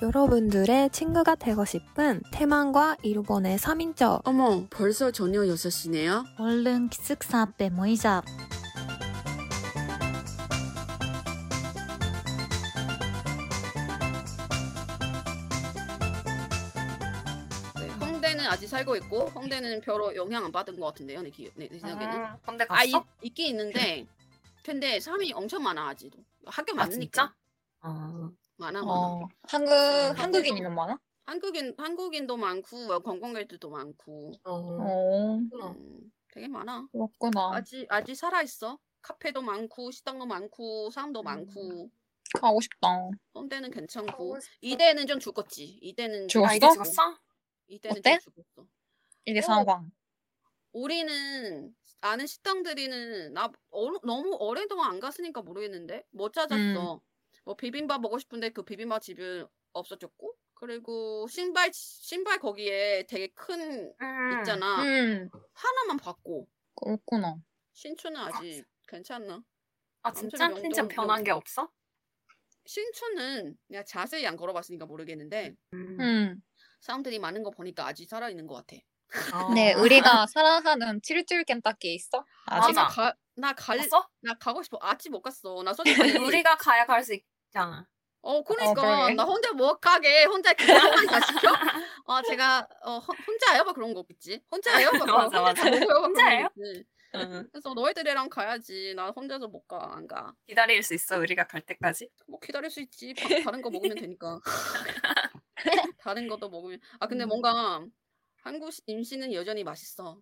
여러분들의 친구가 되고 싶은 태만과 일본의 3인조 어머, 벌써 저녁 6시네요? 얼른 기숙사 앞에 모이자. 네, 홍대는 아직 살고 있고 홍대는 별로 영향 안 받은 것 같은데요, 내, 기, 내, 내 생각에는. 음, 근데 아, 이, 갔어? 있긴 있는데 근데 사람이 엄청 많아 아직도. 학교 아, 많으니까. 진짜? 어. 많아 많아. 어, 한국 음, 한국인이면 많아? 한국인 한국인도 많고 관광객들도 많고. 어. 어, 음, 되게 많아. 그렇구나. 아직 아직 살아 있어. 카페도 많고 식당도 많고 음. 사람도 많고. 가고 싶다. 홍대는 괜찮고 가고 싶어. 이대는 좀 죽었지. 이대는 죽었어? 아, 이제 죽었어? 이대는 어때? 좀 죽었어. 이게 어. 상황. 우리는 아는 식당들이는 나 어, 너무 오랜 동안 안 갔으니까 모르겠는데 못 찾았어. 음. 뭐 비빔밥 먹고 싶은데 그 비빔밥 집은 없어졌고 그리고 신발 신발 거기에 되게 큰 음. 있잖아. 음, 하나만 봤고 그렇구나. 신촌은 아직 괜찮나? 아, 진짜? 명- 진짜 명- 변한 게 없어? 신촌은 내가 자세히 안 걸어봤으니까 모르겠는데 음, 사람들이 많은 거 보니까 아직 살아 있는 것 같아. 아. 네, 우리가 사랑하는 칠줄 켄타키 있어? 아직? 맞아. 가, 나 갈, 갔어? 나 가고 싶어. 아직 못 갔어. 나 솔직히 우리가 가야 갈 수 있잖아. 어, 그러니까 그러게. 나 혼자 못 가게 혼자 그냥만 다 시켜? 어, 제가 어, 호- 혼자예요? 막 그런 거겠지. 혼자예요? 막 맞아, 맞아. 혼자 먹어요? 막 혼자예요? 그런 거겠지. 응. 그래서 너희들이랑 가야지. 나 혼자서 못 가. 안 가. 기다릴 수 있어, 우리가 갈 때까지. 뭐 기다릴 수 있지. 바- 다른 거 먹으면 되니까. 다른 것도 먹으면. 아 근데 음. 뭔가 한국 시- 임시는 여전히 맛있어.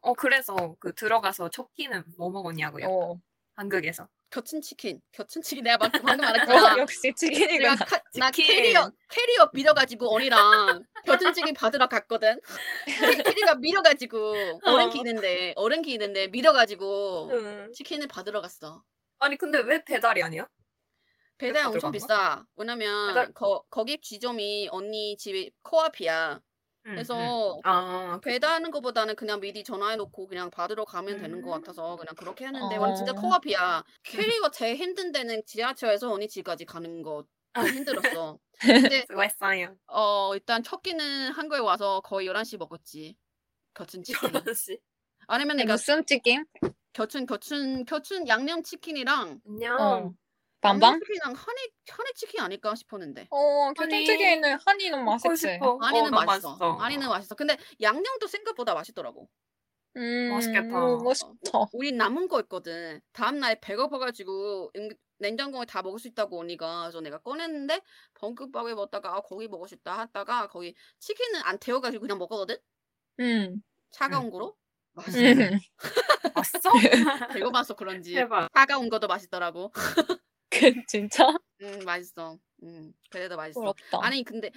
어, 그래서 그 들어가서 첫 끼는 뭐 먹었냐고요? 어, 한국에서. 겹친 치킨. 겹친 치킨 내가 막 방금 어, 말했잖아. 역시 내가 치킨이구나. 카, 나 치킨. 캐리어 캐리어 밀어가지고 언니랑 벼든찌개 받으러 갔거든. 캐- 캐리어 밀어가지고 어른 어. 기는데 어른 기는데 밀어가지고 응. 치킨을 받으러 갔어. 아니, 근데 왜 배달이 아니야? 배달 엄청 간 비싸. 왜냐면 배달- 거, 거기 지점이 언니 집이 코앞이야. 응, 그래서 응. 아, 배달하는 것보다는 그냥 미리 전화해놓고 그냥 받으러 가면 되는 것 음. 같아서 그냥 그렇게 했는데 어. 원래 진짜 코앞이야. 캐리어 제일 힘든 데는 지하철에서 언니 집까지 가는 거좀 힘들었어. 근데 수고했어요. 어 일단 첫 끼는 한국에 와서 거의 11시 먹었지. 겹친 치킨. 씨. 아니면 이게 내가 무슨 치킨? 겹친 겹친 겹친 양념 치킨이랑 안녕. 어. 반반? 양념 치킨이랑 한이 한이 치킨 아닐까 싶었는데. 어, 있는 한이는 먹고 맛있지. 싶어. 아니는 어, 나 맛있어. 맛있어. 아니는 맛있어. 근데 양념도 생각보다 맛있더라고. 음, 맛있겠다. 어, 맛있다. 우리 남은 거 있거든. 다음 날 배고파가지고 응- 냉장고에 다 먹을 수 있다고 언니가 그래서 내가 꺼냈는데 벙긋밥에 먹다가 아 고기 먹고 싶다 하다가 거기 치킨은 안 데워가지고 그냥 먹거든. 음, 차가운 거로 맛있어. 음. 맛있어? 배고파서 그런지 대박. 차가운 것도 맛있더라고. 그, 진짜? 음 맛있어. 음 그래도 맛있어. 부럽다. 아니 근데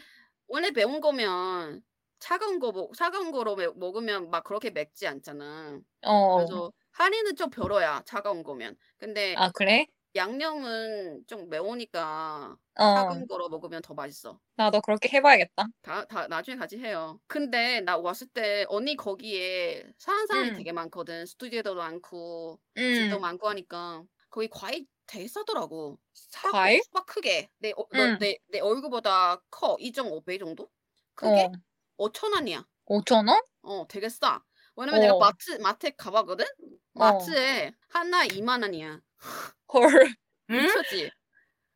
원래 매운 거면 차가운 거 먹, 차가운 거로 매- 먹으면 막 그렇게 맵지 않잖아. 어. 그래서 한이는 좀 별로야 차가운 거면. 근데 아, 그래? 양념은 좀 매우니까 어, 차가운 거로 먹으면 더 맛있어. 나도 그렇게 해봐야겠다. 다, 다 나중에 같이 해요. 근데 나 왔을 때 언니 거기에 사는 사람이 음. 되게 많거든. 스튜디오도 많고 음, 집도 많고 하니까 거기 과일 되게 싸더라고. 사- 과일? 수박 크게 내, 어, 음. 너, 내, 내 얼굴보다 커 2.5배 정도? 크게 어, 5천 원이야. 5천 원? 어 되게 싸. 왜냐면 내가 어. 마트 마트에 가봤거든. 마트에 하나에 2만 원이야. 헐. 응? 미쳤지.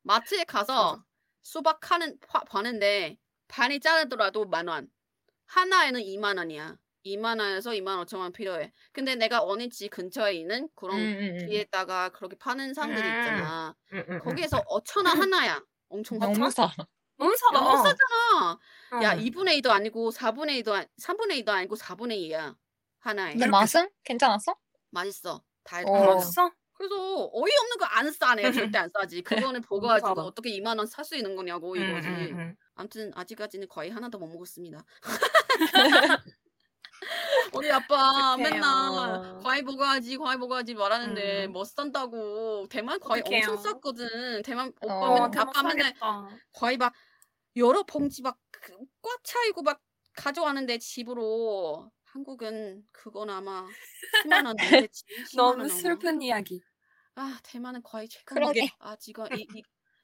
마트에 가서 수박 하는 파, 파는데 반이 자르더라도 만 원. 하나에는 2만 원이야. 2만 원에서 2만 5천 원 필요해. 근데 내가 집 근처에 있는 음, 그런 음, 음. 뒤에다가 그렇게 파는 사람들이 음. 있잖아. 거기에서 5천 원 하나야. 엄청 너무 싸. 싸. 너무 싸다. 너무 싸잖아. 어. 야, 2분의 2도 아니고 4분의 2도 아니, 3분의 2도 아니고 4분의 2야. 하나에. 근데 맛은 괜찮았어? 맛있어. 달. 어. 아, 맛있어? 그래서 어이없는 거 안 싸네. 절대 안 싸지. 그거는 보고 너무 가지고 싸다. 어떻게 2만 원 살 수 있는 거냐고 응, 이거지. 아무튼 아직까지는 거의 하나도 못 먹었습니다. 우리 아빠 어떡해요. 맨날 과일 먹어야지, 과일 먹어야지 말하는데 음. 못 산다고. 대만 과일 엄청 어떡해요. 쌌거든. 대만 어, 오빠 맨날 대박 아빠 맨날 사겠다. 과일 막 여러 봉지 막꽉 차이고 막 가져왔는데 집으로 한국은 그건 아마 10만 원 넘겠지. 10만 원 너무 넘어. 슬픈 이야기. 아 대만은 과일 최고. 그러게. 아 지금 이, 이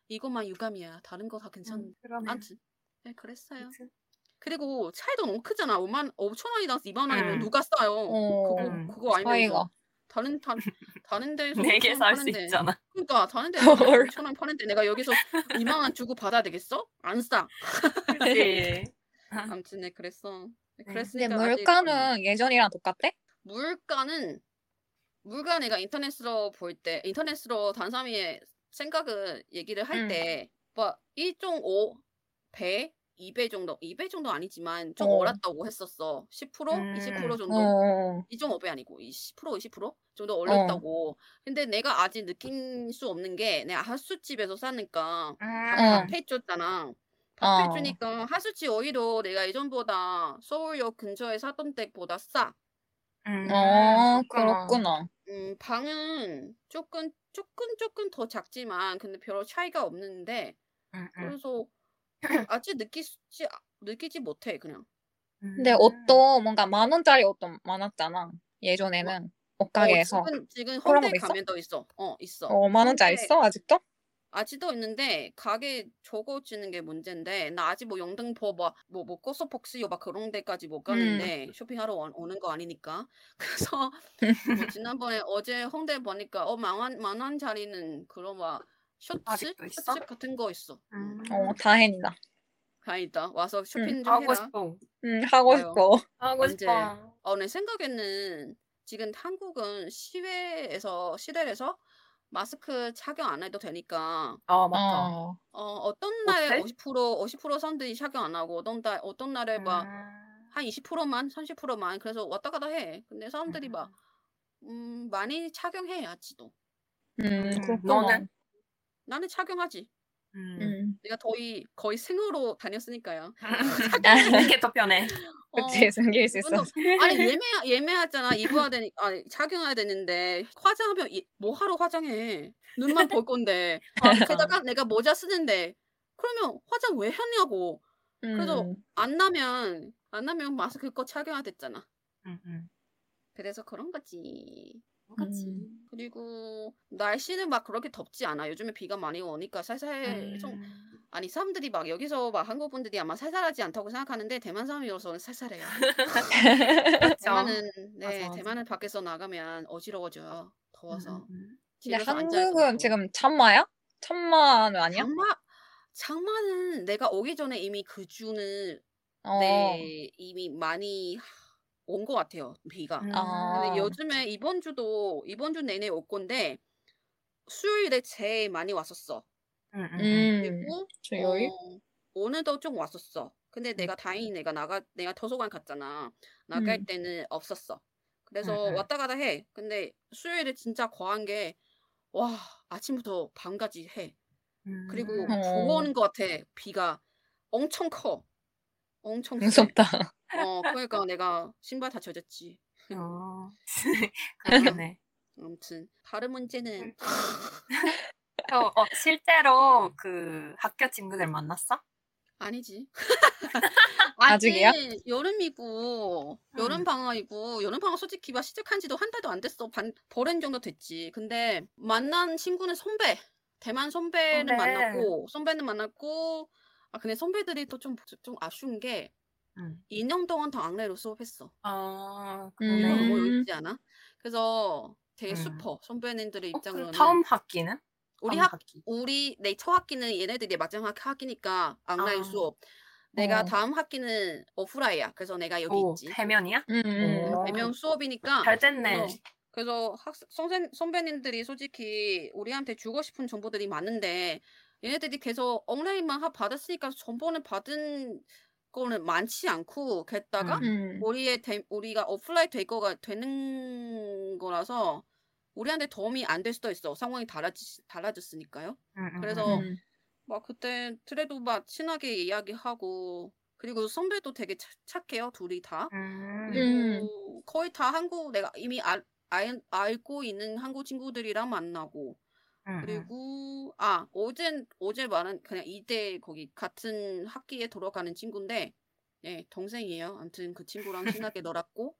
이것만 유감이야. 다른 거 다 괜찮. 음, 아무튼 네 그랬어요. 아무튼. 그리고 차이도 너무 크잖아. 5만 5천 원이랑 2만 원이면 음. 누가 싸요? 어, 그거 음. 그거 알면서 차이가. 다른 다, 다른 데서 네개 5천 살원수 파는데 있잖아. 그러니까 다른 데서 헐. 5천 원 파는데 내가 여기서 2만 원 주고 받아야 되겠어? 안 싸. 그치. 아무튼 네 그랬어. 네, 네. 그랬으니까 아직 물가는 예전이랑 똑같대? 물가는 물가 내가 인터넷으로 볼 때 인터넷으로 단삼이의 생각을 얘기를 할 음. 때 뭐 1.5 배, 2배 정도, 2배 정도 아니지만 좀 어. 올랐다고 했었어. 10%, 음. 20% 정도. 어. 2.5배 아니고 20%, 20% 정도 올렸다고. 근데 내가 아직 느낀 수 없는 게 내가 하수집에서 사니까 음. 어. 밥 해줬잖아. 어. 밥 해주니까 하수집 오히려 내가 예전보다 서울역 근처에 사던 때보다 싸. 음. 어, 그렇구나. 그렇구나. 음, 방은 조금 조금 조금 더 작지만 근데 별 차이가 없는데 음, 음. 그래서 아직 느끼지 느끼지 못해 그냥. 근데 음. 옷도 뭔가 만 원짜리 옷도 많았잖아. 예전에는 옷가게에서. 어, 지금 지금 그런 홍대 거 있어? 가면 더 있어. 어 있어. 어, 만 원짜리 홍대 있어? 아직도? 아직도 있는데 가게 적어지는 게 문제인데 나 아직 뭐 영등포 뭐뭐뭐 코스폭스요 막 그런 데까지 못 음. 가는데 쇼핑하러 오- 오는 거 아니니까 그래서 뭐 지난번에 어제 홍대 보니까 어 만원 만원짜리는 그런 막 셔츠 아직도 있어? 셔츠 같은 거 있어. 음. 어, 다행이다. 다행이다. 와서 쇼핑 좀 하고 해라. 싶어. 응, 하고 좋아요. 싶어. 하고 언제? 싶어. 어, 내 생각에는 지금 한국은 시외에서 시대에서 마스크 착용 안 해도 되니까 어 맞다. 어. 어, 어떤 날에 어때? 50% 50% 사람들이 착용 안 하고 어떤 날 어떤 날에 막 한 음. 20%만 30%만 그래서 왔다 갔다 해. 근데 사람들이 막 음, 많이 착용해 아직도. 음, 음, 그렇구나. 너는? 나는 착용하지. 음. 음. 내가 거의 거의 생으로 다녔으니까요. 이게 더 편해. 어, 그치, 숨길 수 있어. 아니 예매 예매하잖아 입어야 되니 아니 착용해야 되는데 화장하면 이- 뭐 하러 화장해 눈만 볼 건데 맞아. 게다가 내가 모자 쓰는데 그러면 화장 왜 하냐고 그래서 음. 안 나면 안 나면 마스크 거 착용해야 됐잖아 음, 음. 그래서 그런 거지 거지 음. 그리고 날씨는 막 그렇게 덥지 않아 요즘에 비가 많이 오니까 살살 좀 음. 아니 사람들이 막 여기서 막 한국 분들이 아마 살살하지 않다고 생각하는데 대만 사람이어서는 살살해요. 대만은 네 맞아, 맞아. 대만은 밖에서 나가면 어지러워져요 더워서 음, 음, 근데 한국은. 지금 참마야? 참마는 아니야? 장마 장마는 내가 오기 전에 이미 그 주는 어. 네 이미 많이 온 것 같아요 비가 음. 아. 근데 요즘에 이번 주도 이번 주 내내 올 건데 수요일에 제일 많이 왔었어 음, 음, 음. 음. 그리고 저? 어, 오늘도 좀 왔었어. 근데 내가 다행히 내가 나가 내가 도서관 갔잖아. 나갈 음. 때는 없었어. 그래서 음, 음. 왔다 갔다 해. 근데 수요일에 진짜 과한 게 와, 아침부터 밤까지 해. 음. 그리고 어. 부어오는 것 같아. 비가 엄청 커. 엄청 세. 무섭다. 어, 그러니까 내가 신발 다 젖었지. 어. 그렇겠네. 아무튼 다른 문제는 어, 어, 실제로 그 학교 친구들 만났어? 아니지. 아직이야? 아직 여름이고 여름 음. 방학이고 여름 방학 솔직히 막 시작한 지도 한 달도 안 됐어. 반 버렌 정도 됐지. 근데 만난 친구는 선배. 대만 선배는 선배. 만났고 선배는 만났고 아 근데 선배들이 또 좀 좀 아쉬운 게 음. 2년 동안 다 앙레로 수업했어. 아, 그러네. 너무 음. 어렵지 않아? 그래서 되게 음. 슬퍼. 선배님들의 어, 그럼 입장으로는 다음 학기는? 우리 다음 학 학기. 우리 내첫 학기는 얘네들이 마지막 학기니까 앙라인 아. 수업. 내가 어. 다음 학기는 오프라인이야. 그래서 내가 여기 오, 있지. 대면이야? 음, 음. 어. 대면 수업이니까. 잘 됐네. 그래서, 그래서 학 선생 선배님들이 솔직히 우리한테 주고 싶은 정보들이 많은데 얘네들이 계속 온라인만 하- 받았으니까 정보는 받은 거는 많지 않고 게다가 음. 음. 우리의 대, 우리가 오프라인 될 거가 되는 거라서 우리한테 도움이 안 될 수도 있어. 상황이 달라지, 달라졌으니까요. 음, 음, 그래서 음. 음. 막 그때 그래도 막 친하게 이야기하고 그리고 선배도 되게 착- 착해요. 둘이 다. 음. 그리고 거의 다 한국 내가 이미 알, 알, 알고 있는 한국 친구들이랑 만나고 그리고 아 어제 어제 말은 그냥 이대 거기 같은 학기에 돌아가는 친구인데 예 동생이에요. 아무튼 그 친구랑 친하게 놀았고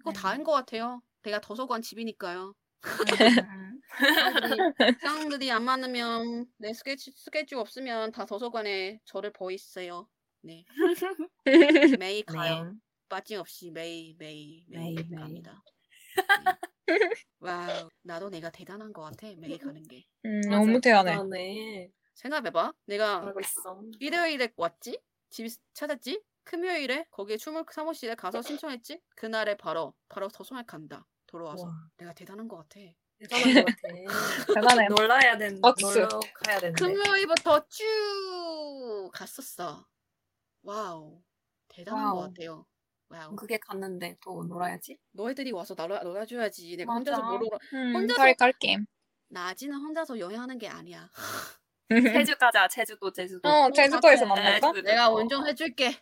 이거 네. 다인 것 같아요. 내가 도서관 집이니까요. 음, 음. 사람들이, 사람들이 안 많으면 내 스케치 스케줄 없으면 다 도서관에 저를 보이세요. 네. 매일 가요. 빠짐없이 매일 매일 매일 매일, 매일. 갑니다. 네. 와우, 나도 내가 대단한 것 같아 매일 가는 게. 음, 너무 대단해. 대단해. 생각해봐, 내가 잘하고 있어. 일요일에 왔지, 집 찾았지, 금요일에 거기에 춤을 사무실에 가서 신청했지, 그날에 바로 바로 도서관 간다. 돌아와서 와. 내가 대단한 것 같아. 대단한 것 같아. 대단해. 놀라야 된, 박수. 놀러 가야 되는데. 금요일부터 쭉 갔었어. 와우, 대단한 것 와우. 같아요. 와우. 그게 갔는데 또 놀아야지. 너희들이 와서 놀아, 놀아줘야지. 내가 맞아. 혼자서 모르러 음, 혼자서- 갈, 갈 게임. 나지는 혼자서 여행하는 게 아니야. 제주 가자. 제주도 제주도. 어, 제주도에서 같아. 만날까? 내가 어. 운전 해줄게.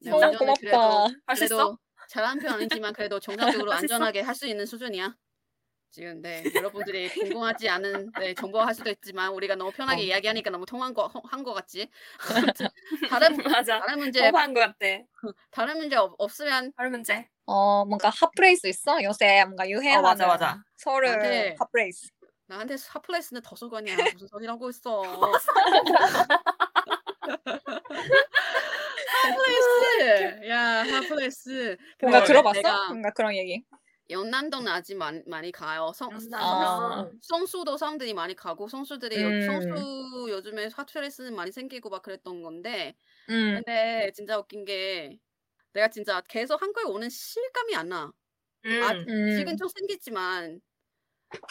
내가 어, 고맙다. 그래도, 할수 있어? 잘하는 편 아니지만 그래도 정상적으로? 안전하게 할 수 있는 수준이야. 지금 네 여러분들이 궁금하지 않은 네, 정보가 할 수도 있지만 우리가 너무 편하게 어. 이야기하니까 너무 통한 거한 거 같지. 다른 맞아. 다른 문제 것 같아. 다른 문제 없, 없으면 할 문제. 어, 뭔가 핫플레이스 있어? 요새 뭔가 유행하는 어, 맞아, 맞아. 서울 나한테- 핫플레이스. 나한테 핫플레이스는 도서관이야 무슨 소리라고 있어. 핫플레이스 야 핫플레이스 뭔가 들어봤어? 내가 뭔가 그런 얘기. 연남동은 아직 많이, 많이 가요. 성, 아. 성수도 사람들이 많이 가고 성수들이 음. 요- 성수 요즘에 핫플레이스는 많이 생기고 막 그랬던 건데 음. 근데 진짜 웃긴 게 내가 진짜 계속 한국에 오는 실감이 안 나. 음. 아, 음. 지금 좀 생겼지만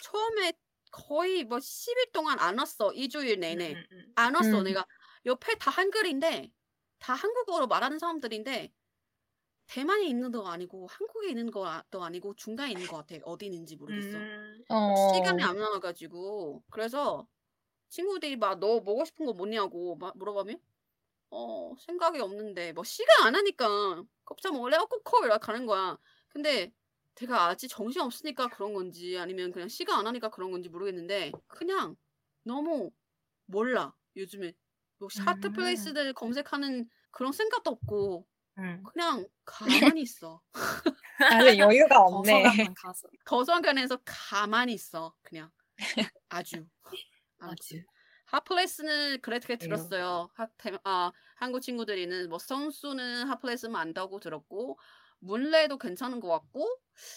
처음에 거의 뭐 10일 동안 안 왔어. 2주일 내내. 음, 음, 안 왔어. 음. 내가 옆에 다 한글인데 다 한국어로 말하는 사람들인데 대만에 있는 것도 아니고 한국에 있는 것도 아니고 중간에 있는 것 같아. 어디 있는지 음. 모르겠어. 음. 어. 시간이 안 나와가지고 그래서 친구들이 막 너 먹고 싶은 거 뭐냐고 막 물어보면 어 생각이 없는데 뭐 시간 안 하니까 kop자 먹을래? 어 코코 이렇게 가는 거야. 근데 내가 아직 정신 없으니까 그런 건지 아니면 그냥 시간 안 하니까 그런 건지 모르겠는데 그냥 너무 몰라 요즘에 뭐 샤트 음. 플레이스들 검색하는 그런 생각도 없고 음. 그냥 가만히 있어. 아주 여유가 없네. 가서. 도서관에서 가만히 있어 그냥 아주 아주. 핫플레이스는 그렇게 그래요? 들었어요. 하, 대- 아, 한국 친구들이는 뭐 성수는 핫플레이스만 안다고 들었고 문래도 괜찮은 것 같고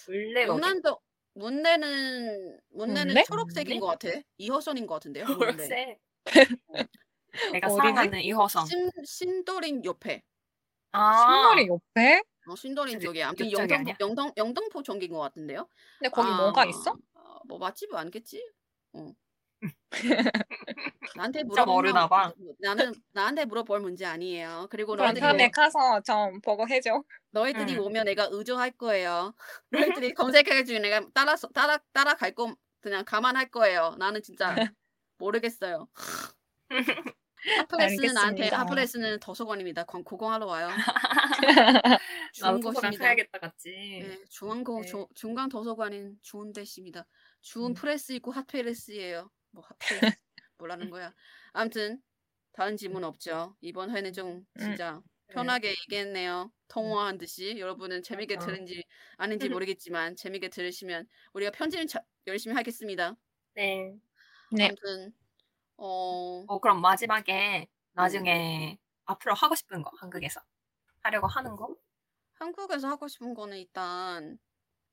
원래? 문난도 문래는 문래는 문래? 초록색인 문래? 것 같아. 이호선인 것 같은데요. 문래. 초록색. 내가 어디지? 사랑하는 이호선. 신 신도린 옆에. 아. 신발이 옆에? 어, 저기 쪽에 아무튼 영등포 아니야? 영등 영등포 쪽인 것 같은데요. 근데 거기 아, 뭐가 있어? 어, 뭐 맛집은 아니겠지? 어. 나한테 진짜 모르나 봐. 나는 나한테 물어볼 문제 아니에요. 그리고 그럼 너희들이 다음에 오- 가서 좀 보고 해줘. 너희들이 응. 오면 내가 의존할 거예요. 너희들이 검색해가지고 내가 따라 따라 따라갈 거 그냥 감안할 거예요. 나는 진짜 모르겠어요. 핫플레스는 나한테 알겠습니다. 핫플레스는 도서관입니다. 관- 고공하러 와요. 좋은 도서관 곳입니다. 가야겠다 같이. 네, 중앙고 네. 조- 중앙 도서관은 좋은 데입니다. 좋은 음. 플레이스 있고 핫플레이스예요. 뭐 핫플레이스 뭐라는 거야. 아무튼 다른 질문 없죠. 이번 회는 좀 진짜 편하게 얘기했네요. 통화한 듯이 여러분은 재밌게 맞아. 들은지 아닌지 모르겠지만 재밌게 들으시면 우리가 편집 자- 열심히 하겠습니다. 네. 네. 아무튼 어 어 그럼 마지막에 나중에 앞으로 하고 싶은 거 한국에서 하려고 하는 거? 한국에서 하고 싶은 거는 일단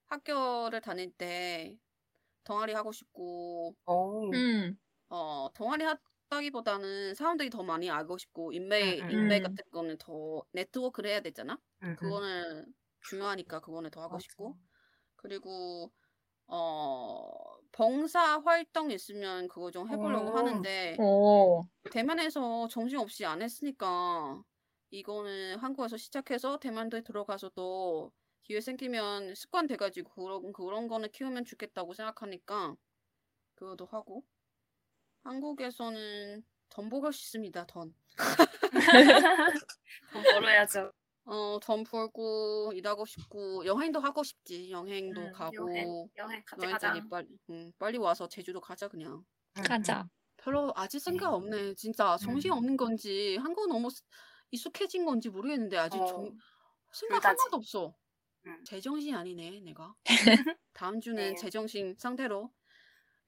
학교를 다닐 때 동아리 하고 싶고 오. 음. 어 동아리 하다기보다는 사람들이 더 많이 알고 싶고 인맥 음, 음, 인맥 음. 같은 거는 더 네트워크를 해야 되잖아. 음, 음. 그거는 중요하니까 그거는 더 하고 맞아. 싶고 그리고 어 봉사 활동 있으면 그거 좀 해보려고 오. 하는데 오. 대만에서 정신 없이 안 했으니까 이거는 한국에서 시작해서 대만도에 들어가서도 기회 생기면 습관 돼가지고 그런 그런 거는 키우면 좋겠다고 생각하니까 그것도 하고 한국에서는 돈 벌고 싶습니다 돈. 돈 벌어야죠. 어, 돈 벌고 일하고 싶고 여행도 하고 싶지. 여행도 음, 가고 여행, 여행 같이 가자. 빨리 음, 빨리 와서 제주도 가자 그냥. 음, 가자. 별로 아직 생각 없네. 진짜 정신 음. 없는 건지 한국 너무 스- 익숙해진 건지 모르겠는데 아직 어, 정, 생각 둘 다지. 하나도 없어. 음. 제정신 아니네 내가. 다음 주는 네. 제정신 상태로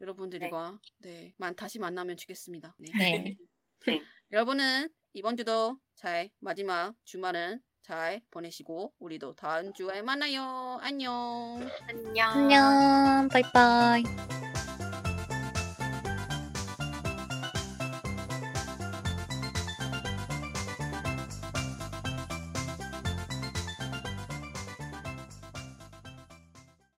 여러분들과 네, 만 다시 만나면 좋겠습니다. 네. 네. 여러분은 이번 주도 잘 마지막 주말은 잘 보내시고 우리도 다음 주에 만나요. 안녕. 안녕. 안녕. 바이바이.